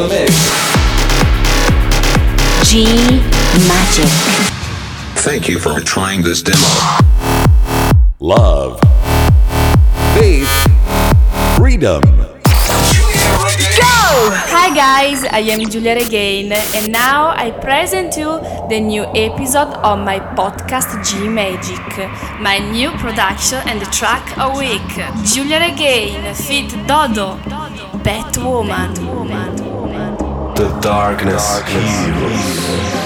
The mix. G Magic. Thank you for trying this demo. Love. Faith. Freedom. Hi guys, I am Giulia Regain and now I present you the new episode of my podcast G Magic, my new production and track a week. Giulia Regain, fit Dodo, Batwoman. The darkness heals.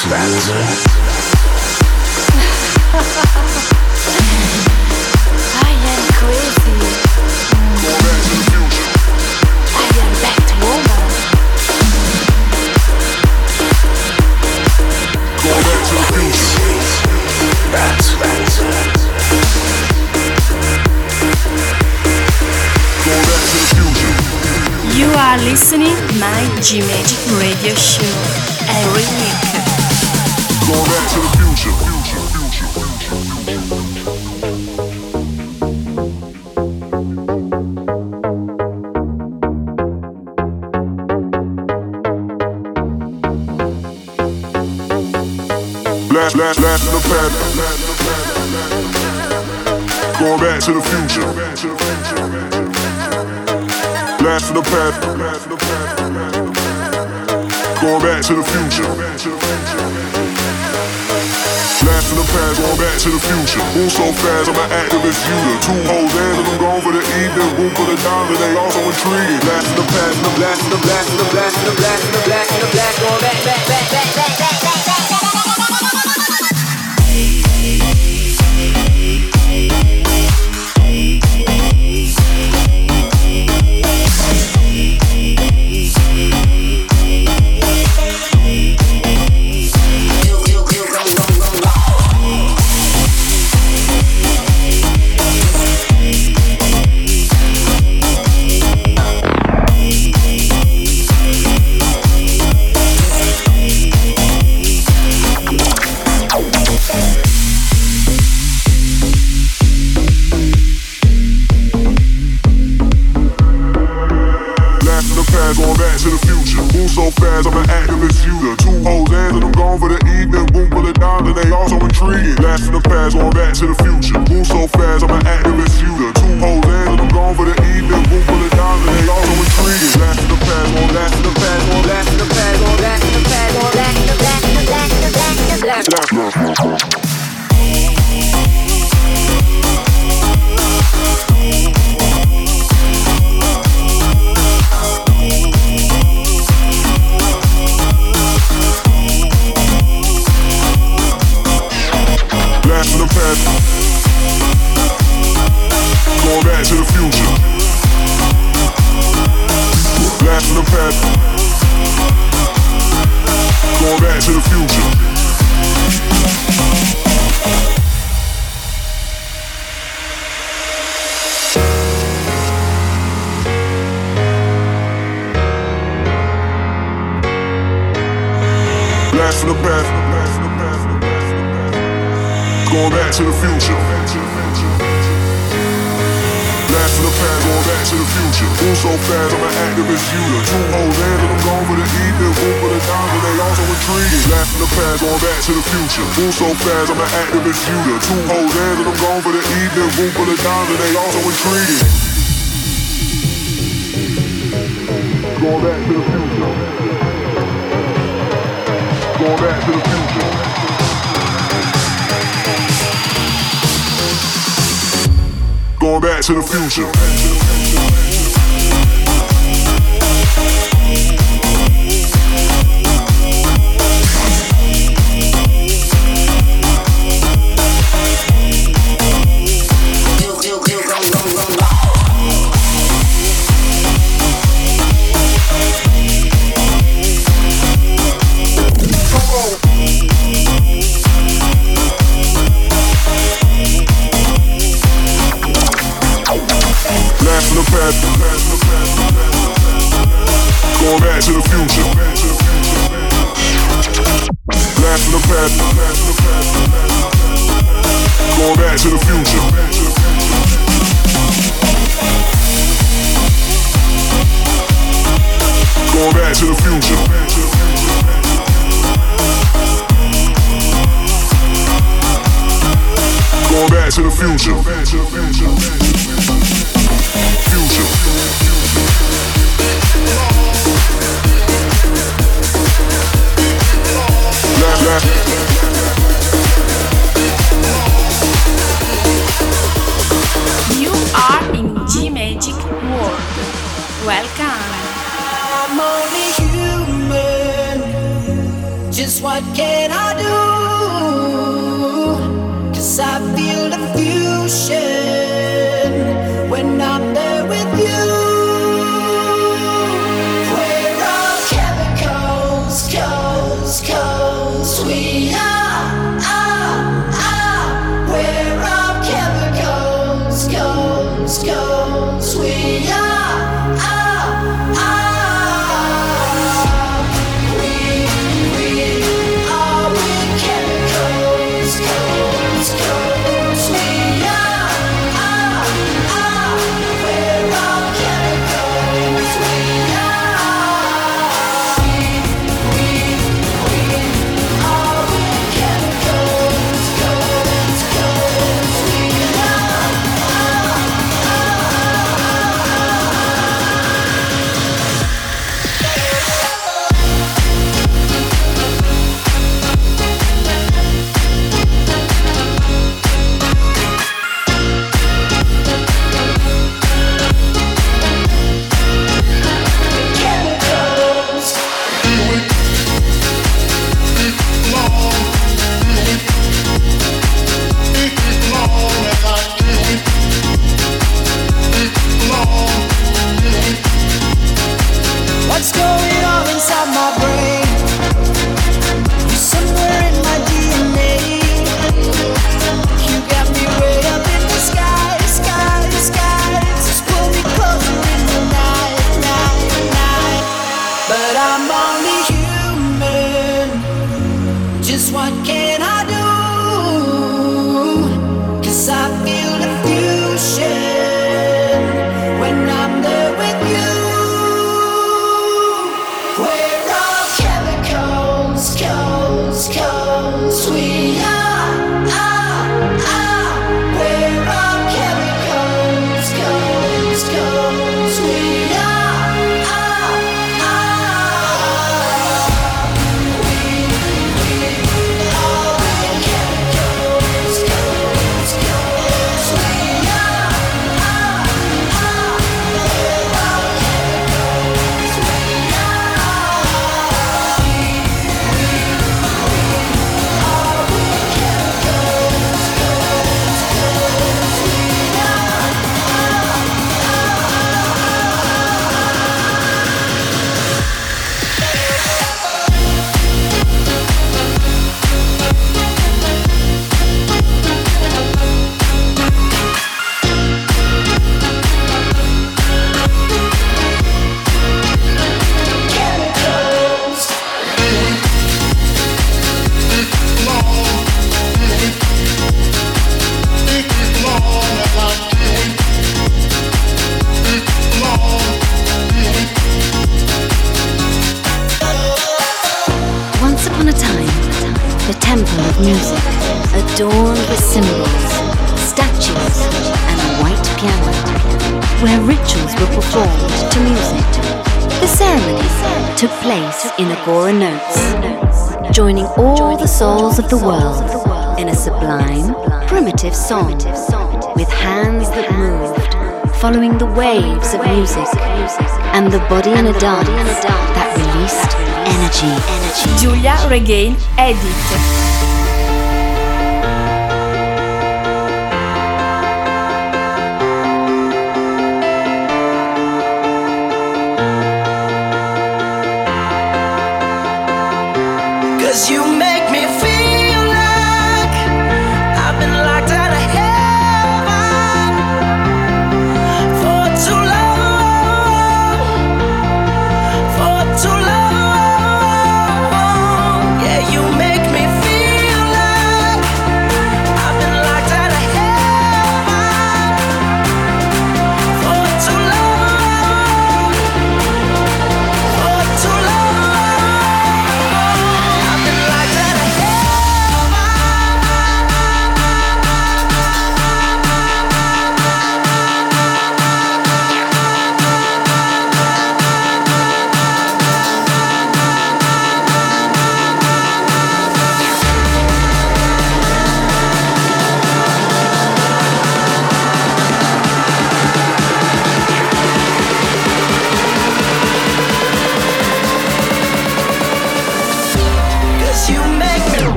You are listening my G Magic Radio Show to the future. Blast from the past. Going back to the future. Blast from the past, going back to the future. Move so fast, I'm an activist shooter. Two holes in, and I'm going for the evening. Room for the diamond, they all so. Blast from the past, the blast, the blast, the blast, the blast, the blast, the blast, going back. So fast, I'm an activist shooter. Two hoes and I'm gone for the evening. Room full of diamonds, they also intriguing. Last in the past, going back to the future. Move so fast, I'm an activist shooter. Two hoes and I'm gone for the evening. Room full of diamonds, they also intriguing. Last in the past, going last in the past, going last in the past, going last in the past, going last in the past, going last in the past, last in the past. Past. Going back to the future. Blast in the past. Going back to the future. Blast in the past. Going back to the future. Blast in the past, going back to the future. Move so fast, I'm an activist shooter. Two hoes and I'm gone for the evening. Room for the diamonds, they also intriguing. Blast in the past, going back to the future. Move so fast, I'm an activist shooter. Two hoes and I'm gone for the evening. Room for the diamonds, they also intriguing. Going back to the future. Going back to the future. Back to the future. song with hands that moved, following the waves of music and the body in a dance that released energy. Giulia Regain Edit.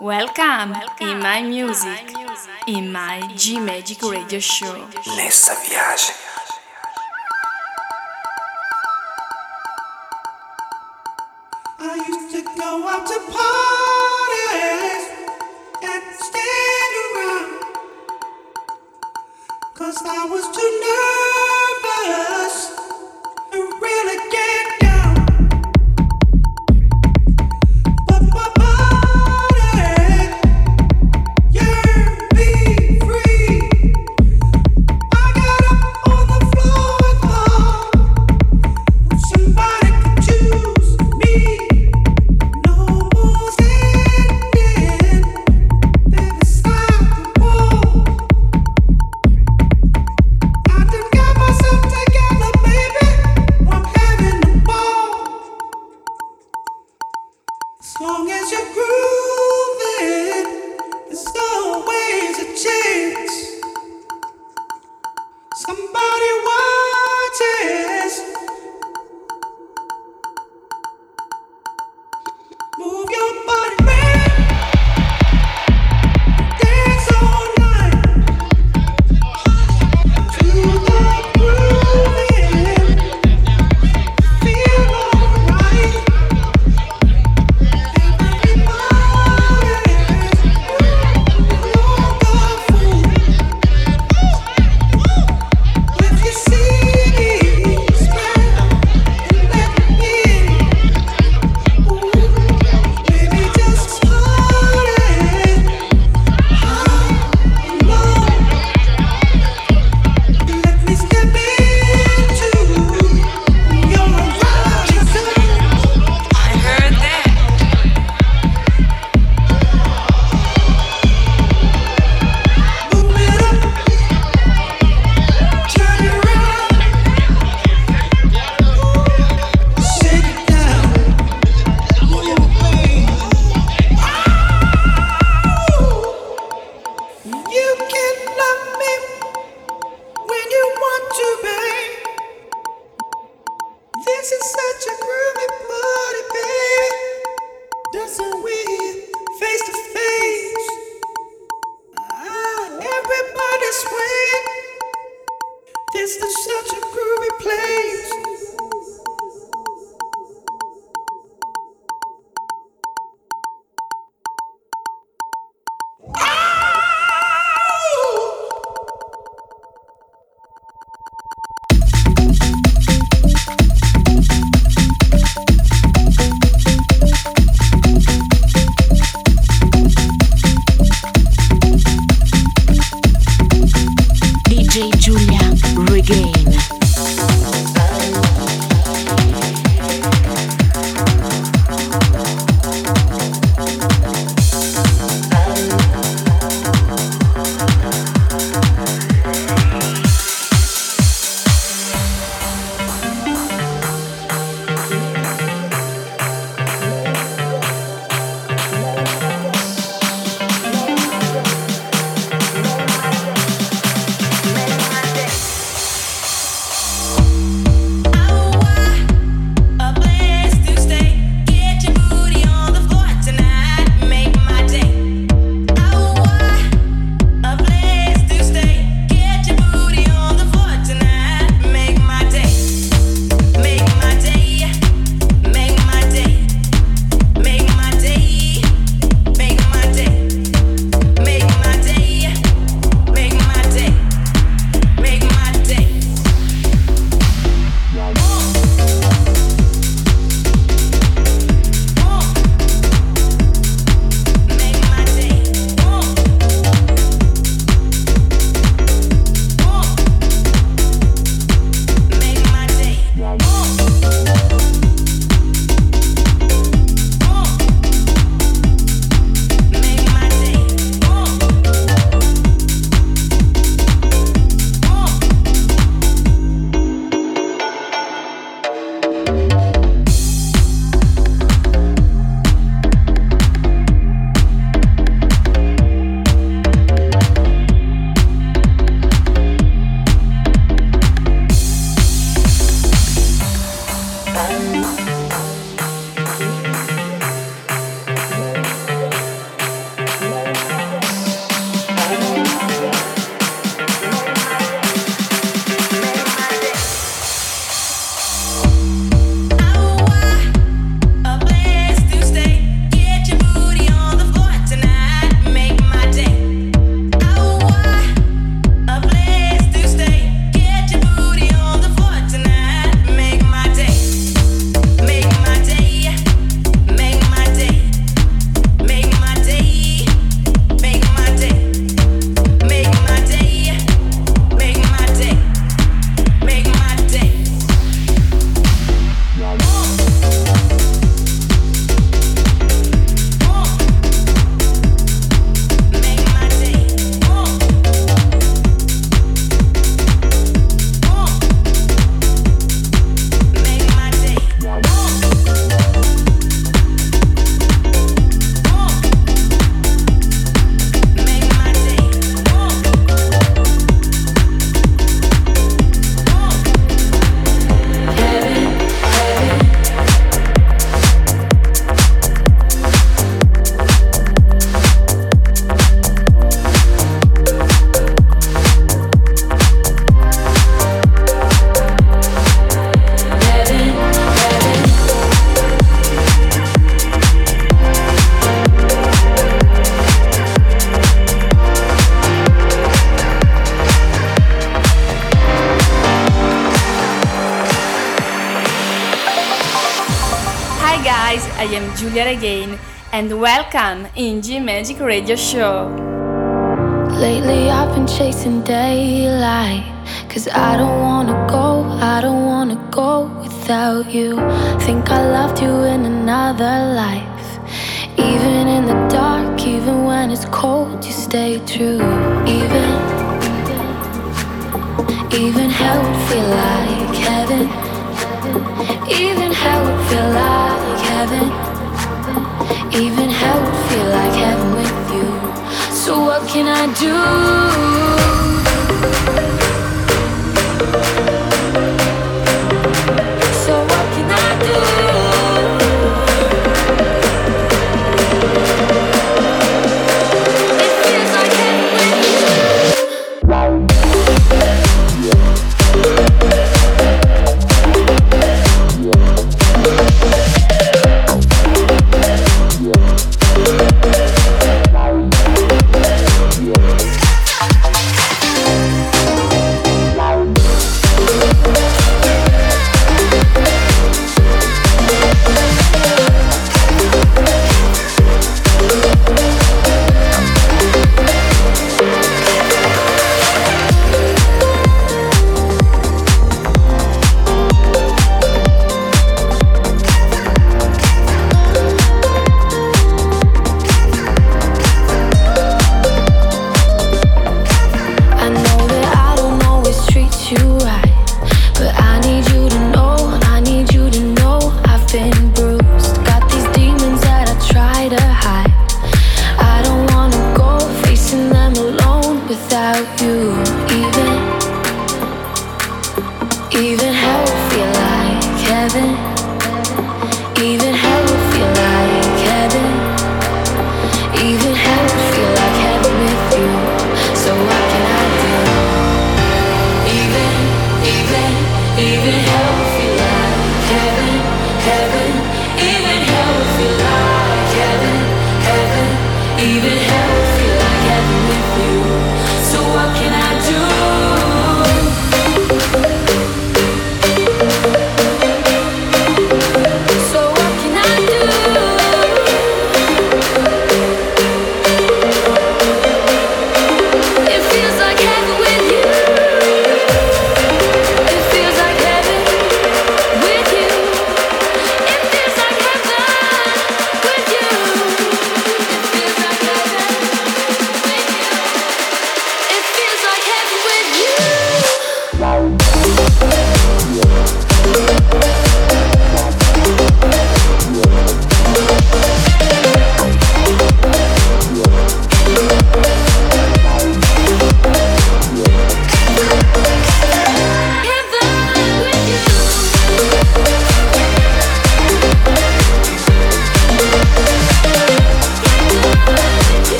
Welcome, Welcome in my music, in my G-Magic Radio Show. Nessa viagem. and welcome in G Magic Radio Show. Lately I've been chasing daylight cuz I don't want to go, I don't want to go without you. Think I loved you in another life. Even in the dark, even when it's cold, you stay true. Even even hell would feel like heaven. Even hell would feel like heaven. can I do?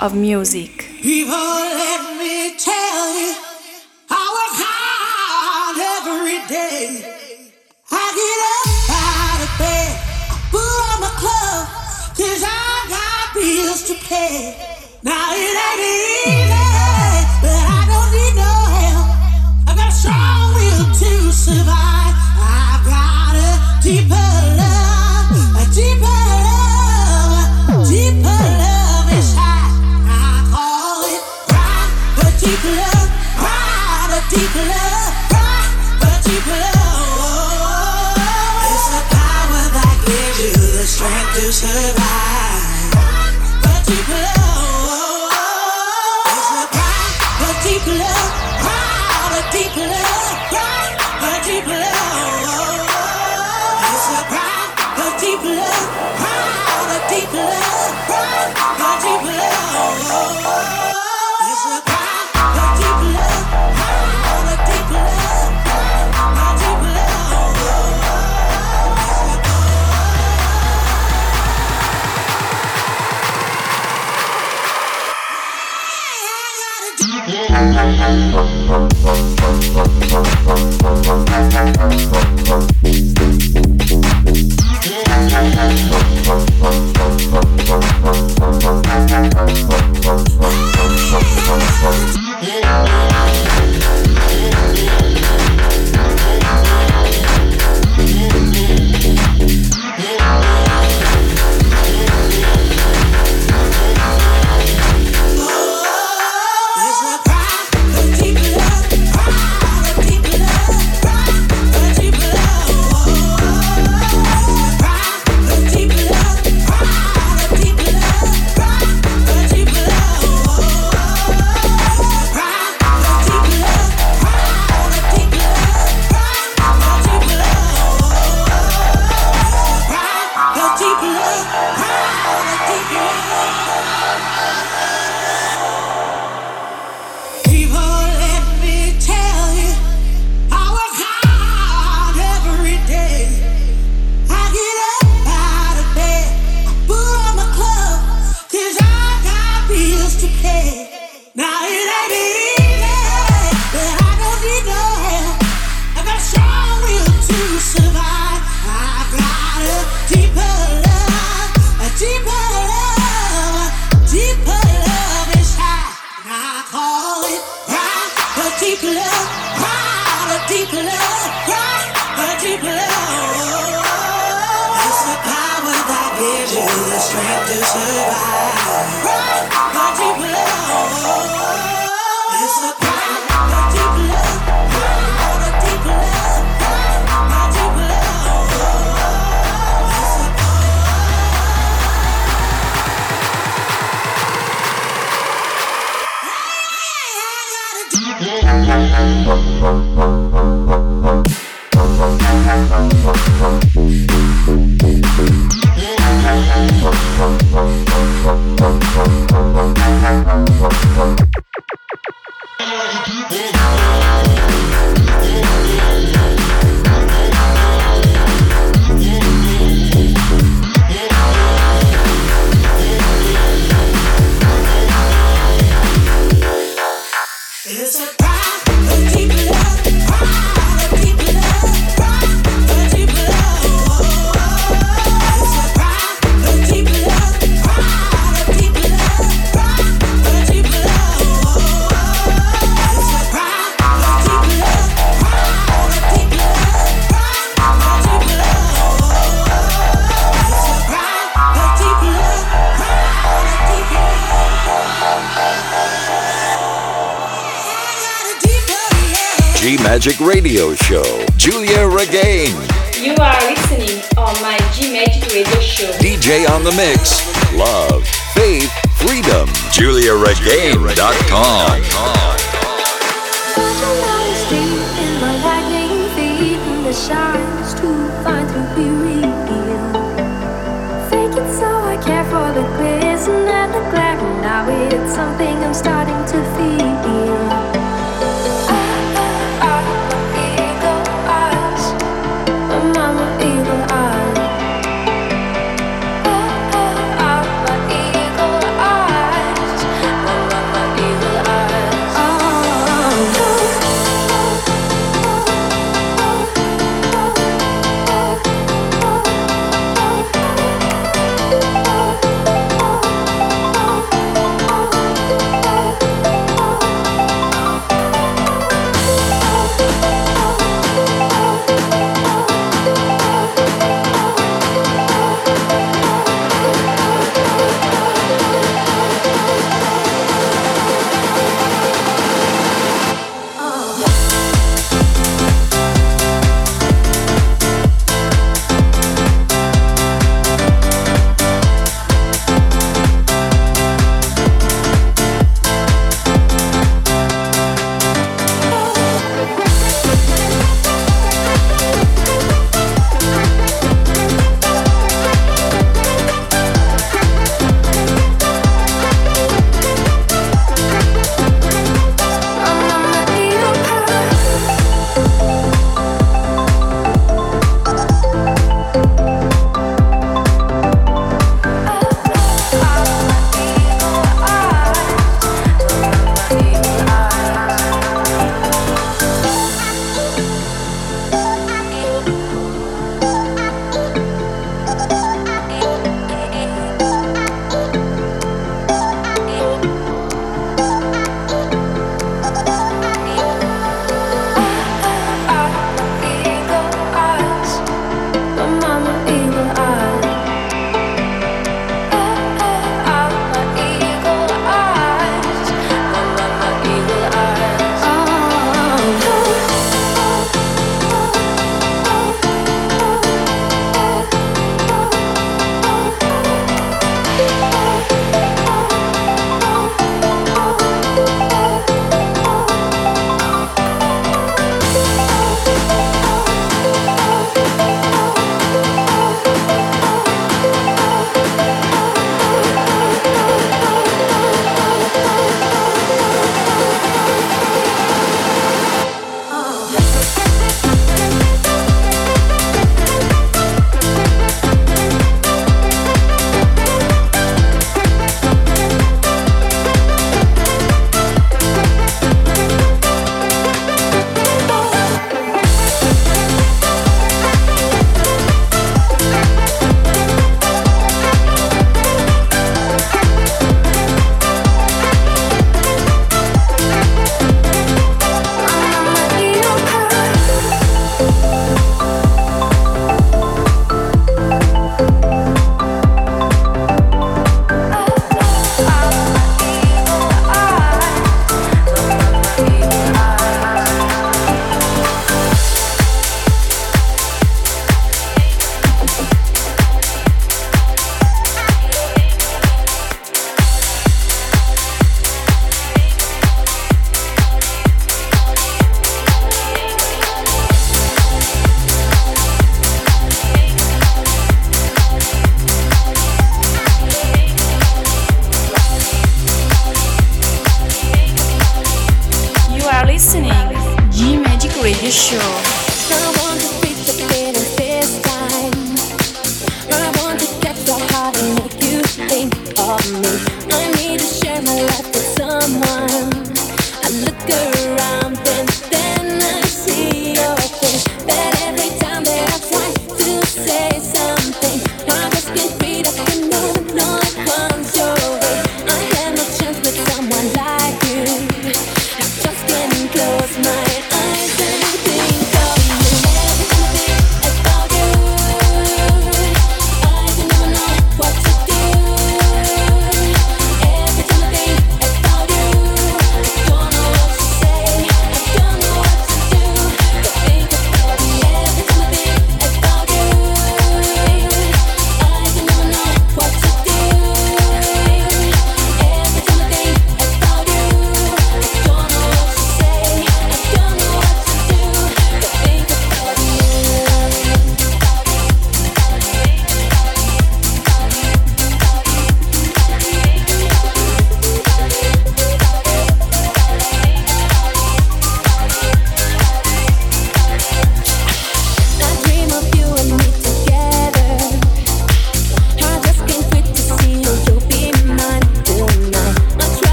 Of Music. It's Yeah. Magic Radio Show. Giulia Regain. You are listening on my G Magic Radio Show. DJ on the mix. Love, faith, freedom. GiuliaRegain.com. shines to find to be real. Fake it so I care for the glisten and the glare. Now it's something I'm starting to feel.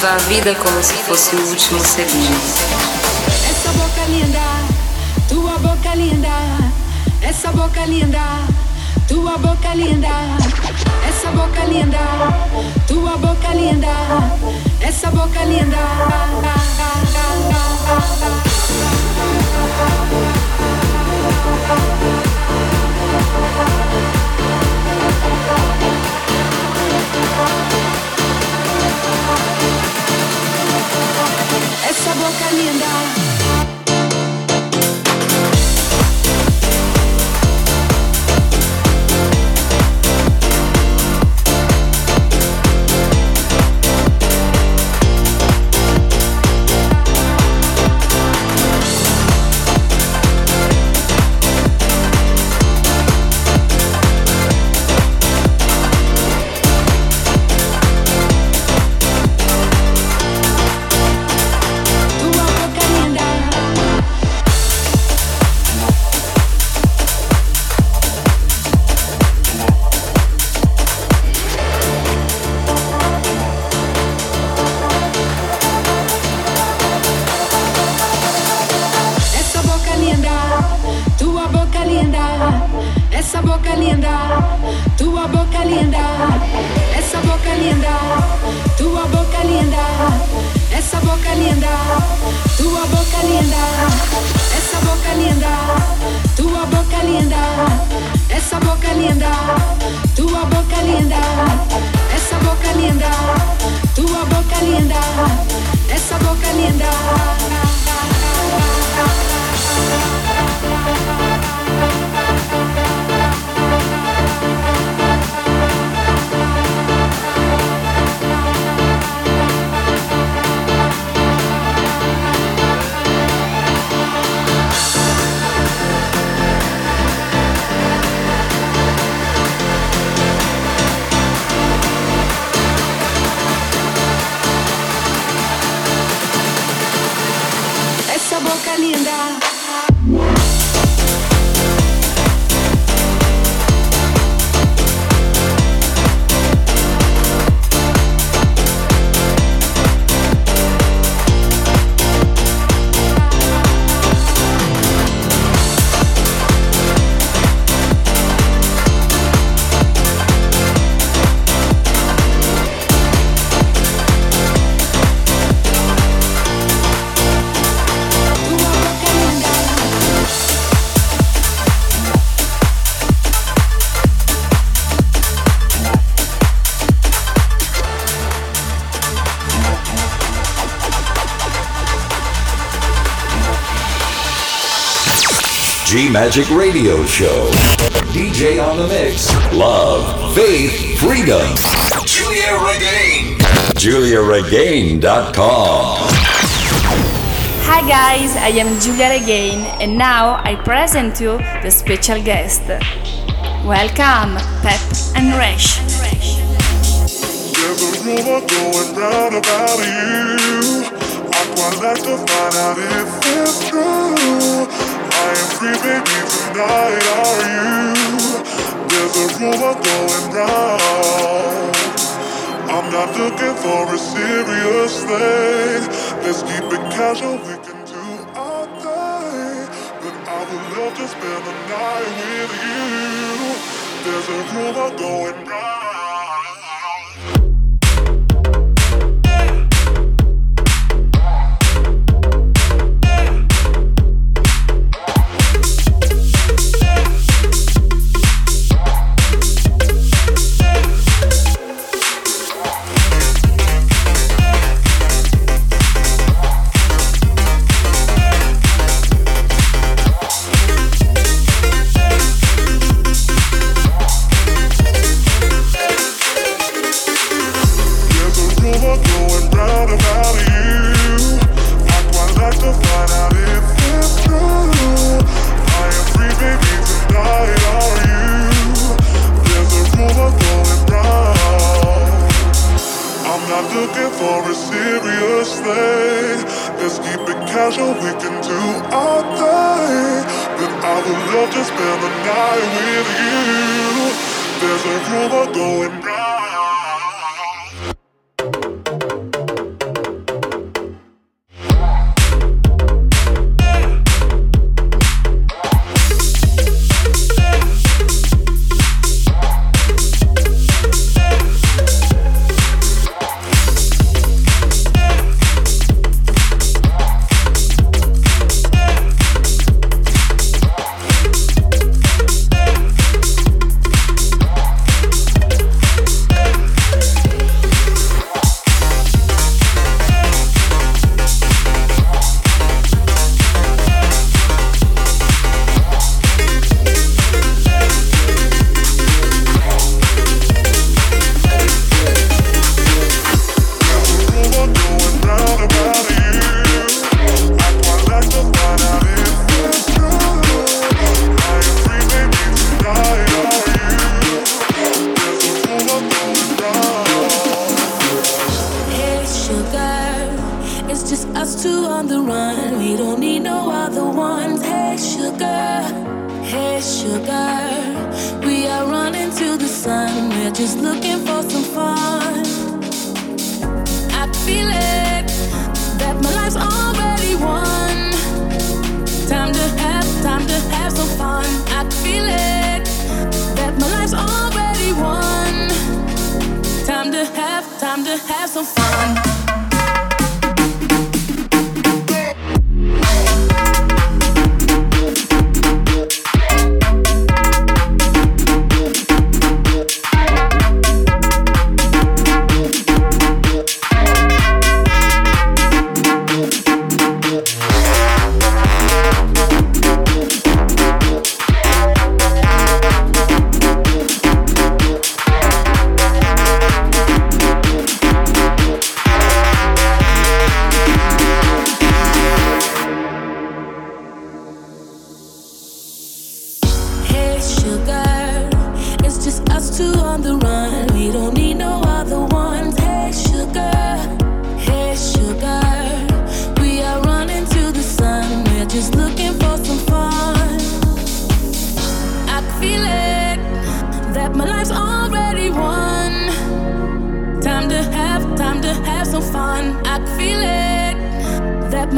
Viva a vida como se fosse o último segundo. Essa boca linda, tua boca linda. Essa boca linda, tua boca linda. Essa boca linda, tua boca linda. Essa boca linda. Essa boca linda. Linda, tua boca linda, essa boca linda, tua boca linda, essa boca linda. Magic Radio Show. DJ on the mix. Love, faith, freedom. Giulia Regain. GiuliaRegain.com. Hi guys, I am Giulia Regain and now I present you the special guest. Welcome, Pep and Rash. There's a rumor going round about you. I'd quite like to find out if it's true. I am free, baby, tonight, are you? There's a rumor going round. I'm not looking for a serious thing. Let's keep it casual, we can do our thing. But I would love to spend the night with you. There's a rumor going round.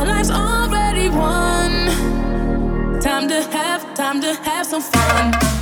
my life's already won. Time to have, time to have some fun.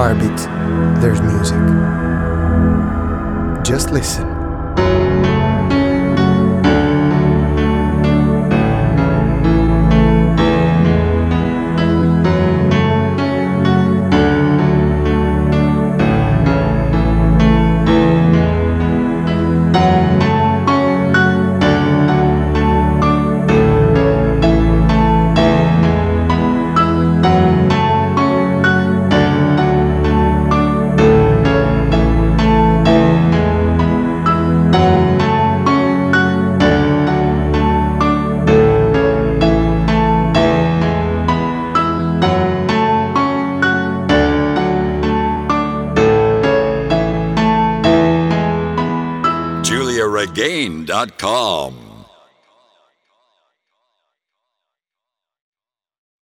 Heartbeat,